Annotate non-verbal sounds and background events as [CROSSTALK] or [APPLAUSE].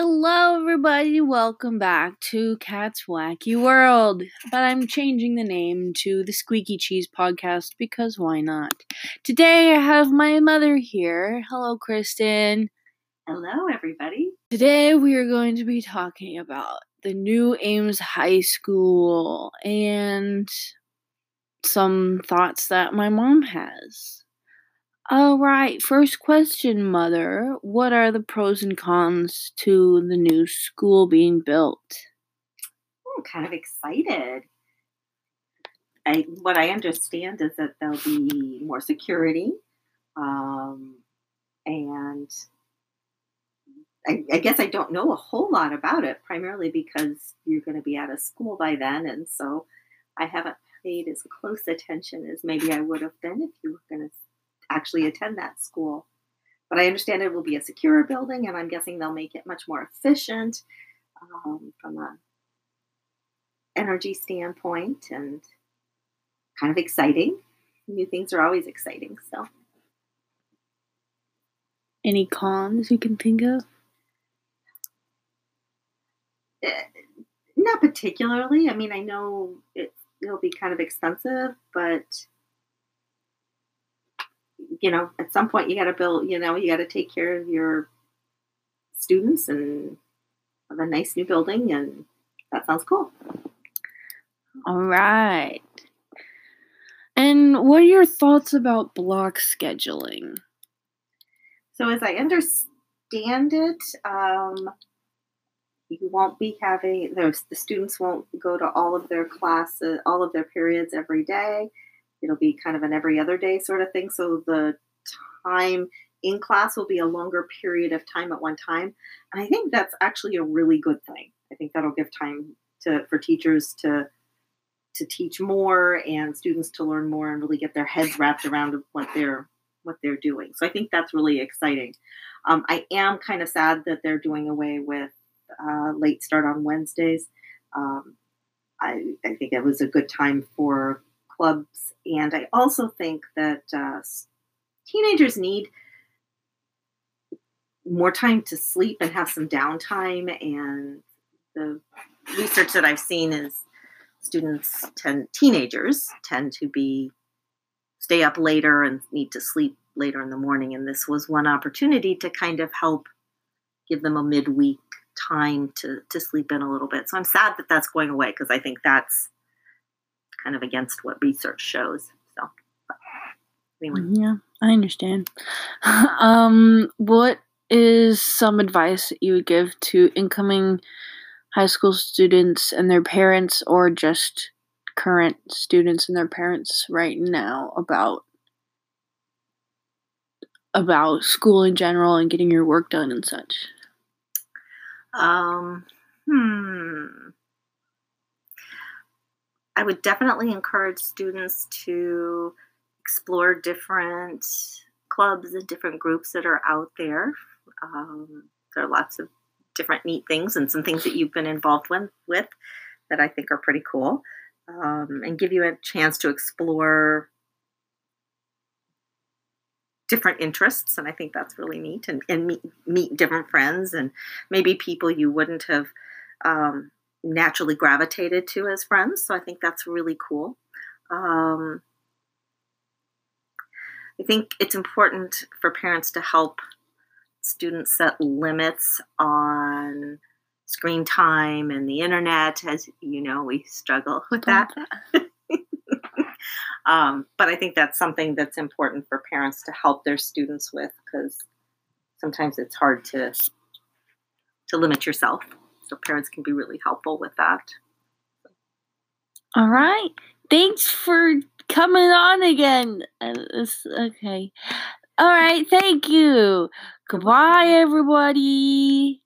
Hello, everybody. Welcome back to Cat's Wacky World. But I'm changing the name to the Squeaky Cheese Podcast because why not? Today I have my mother here. Hello, Kristen. Hello, everybody. Today we are going to be talking about the new Ames High School and some thoughts that my mom has. All right, first question, Mother. What are the pros and cons to the new school being built? I'm kind of excited. I, what I understand is that there'll be more security, um, and I, I guess I don't know a whole lot about it, primarily because you're going to be out of school by then, and so I haven't paid as close attention as maybe I would have been if you were going to actually attend that school. But I understand it will be a secure building, and I'm guessing they'll make it much more efficient um, from a energy standpoint and kind of exciting. New things are always exciting. So, any cons you can think of? Uh, not particularly. I mean, I know it, it'll be kind of expensive, but you know, at some point you got to build, you know, you got to take care of your students and have a nice new building, and that sounds cool. All right. And what are your thoughts about block scheduling? So, as I understand it, um, you won't be having those the students won't go to all of their classes, all of their periods every day it'll be kind of an every other day sort of thing. So the time in class will be a longer period of time at one time. And I think that's actually a really good thing. I think that'll give time to for teachers to to teach more and students to learn more and really get their heads wrapped around what they're what they're doing. So I think that's really exciting. Um, I am kind of sad that they're doing away with uh, late start on Wednesdays. Um, I, I think it was a good time for clubs. And I also think that uh, teenagers need more time to sleep and have some downtime. And the research that I've seen is students tend, teenagers tend to be stay up later and need to sleep later in the morning. And this was one opportunity to kind of help give them a midweek time to to sleep in a little bit. So I'm sad that that's going away because I think that's kind of against what research shows. So, anyway. Yeah, I understand. [LAUGHS] um, what is some advice that you would give to incoming high school students and their parents, or just current students and their parents right now about about school in general and getting your work done and such? Um, hmm. I would definitely encourage students to explore different clubs and different groups that are out there. Um, there are lots of different neat things and some things that you've been involved with, with that I think are pretty cool um, and give you a chance to explore different interests and i think that's really neat and, and meet, meet different friends and maybe people you wouldn't have um, naturally gravitated to as friends. So I think that's really cool. Um, I think it's important for parents to help students set limits on screen time and the internet. As you know, we struggle with that. [LAUGHS] um, but I think that's something that's important for parents to help their students with because sometimes it's hard to to limit yourself. So parents can be really helpful with that. All right. Thanks for coming on again. Uh, okay. All right. Thank you. Goodbye, everybody.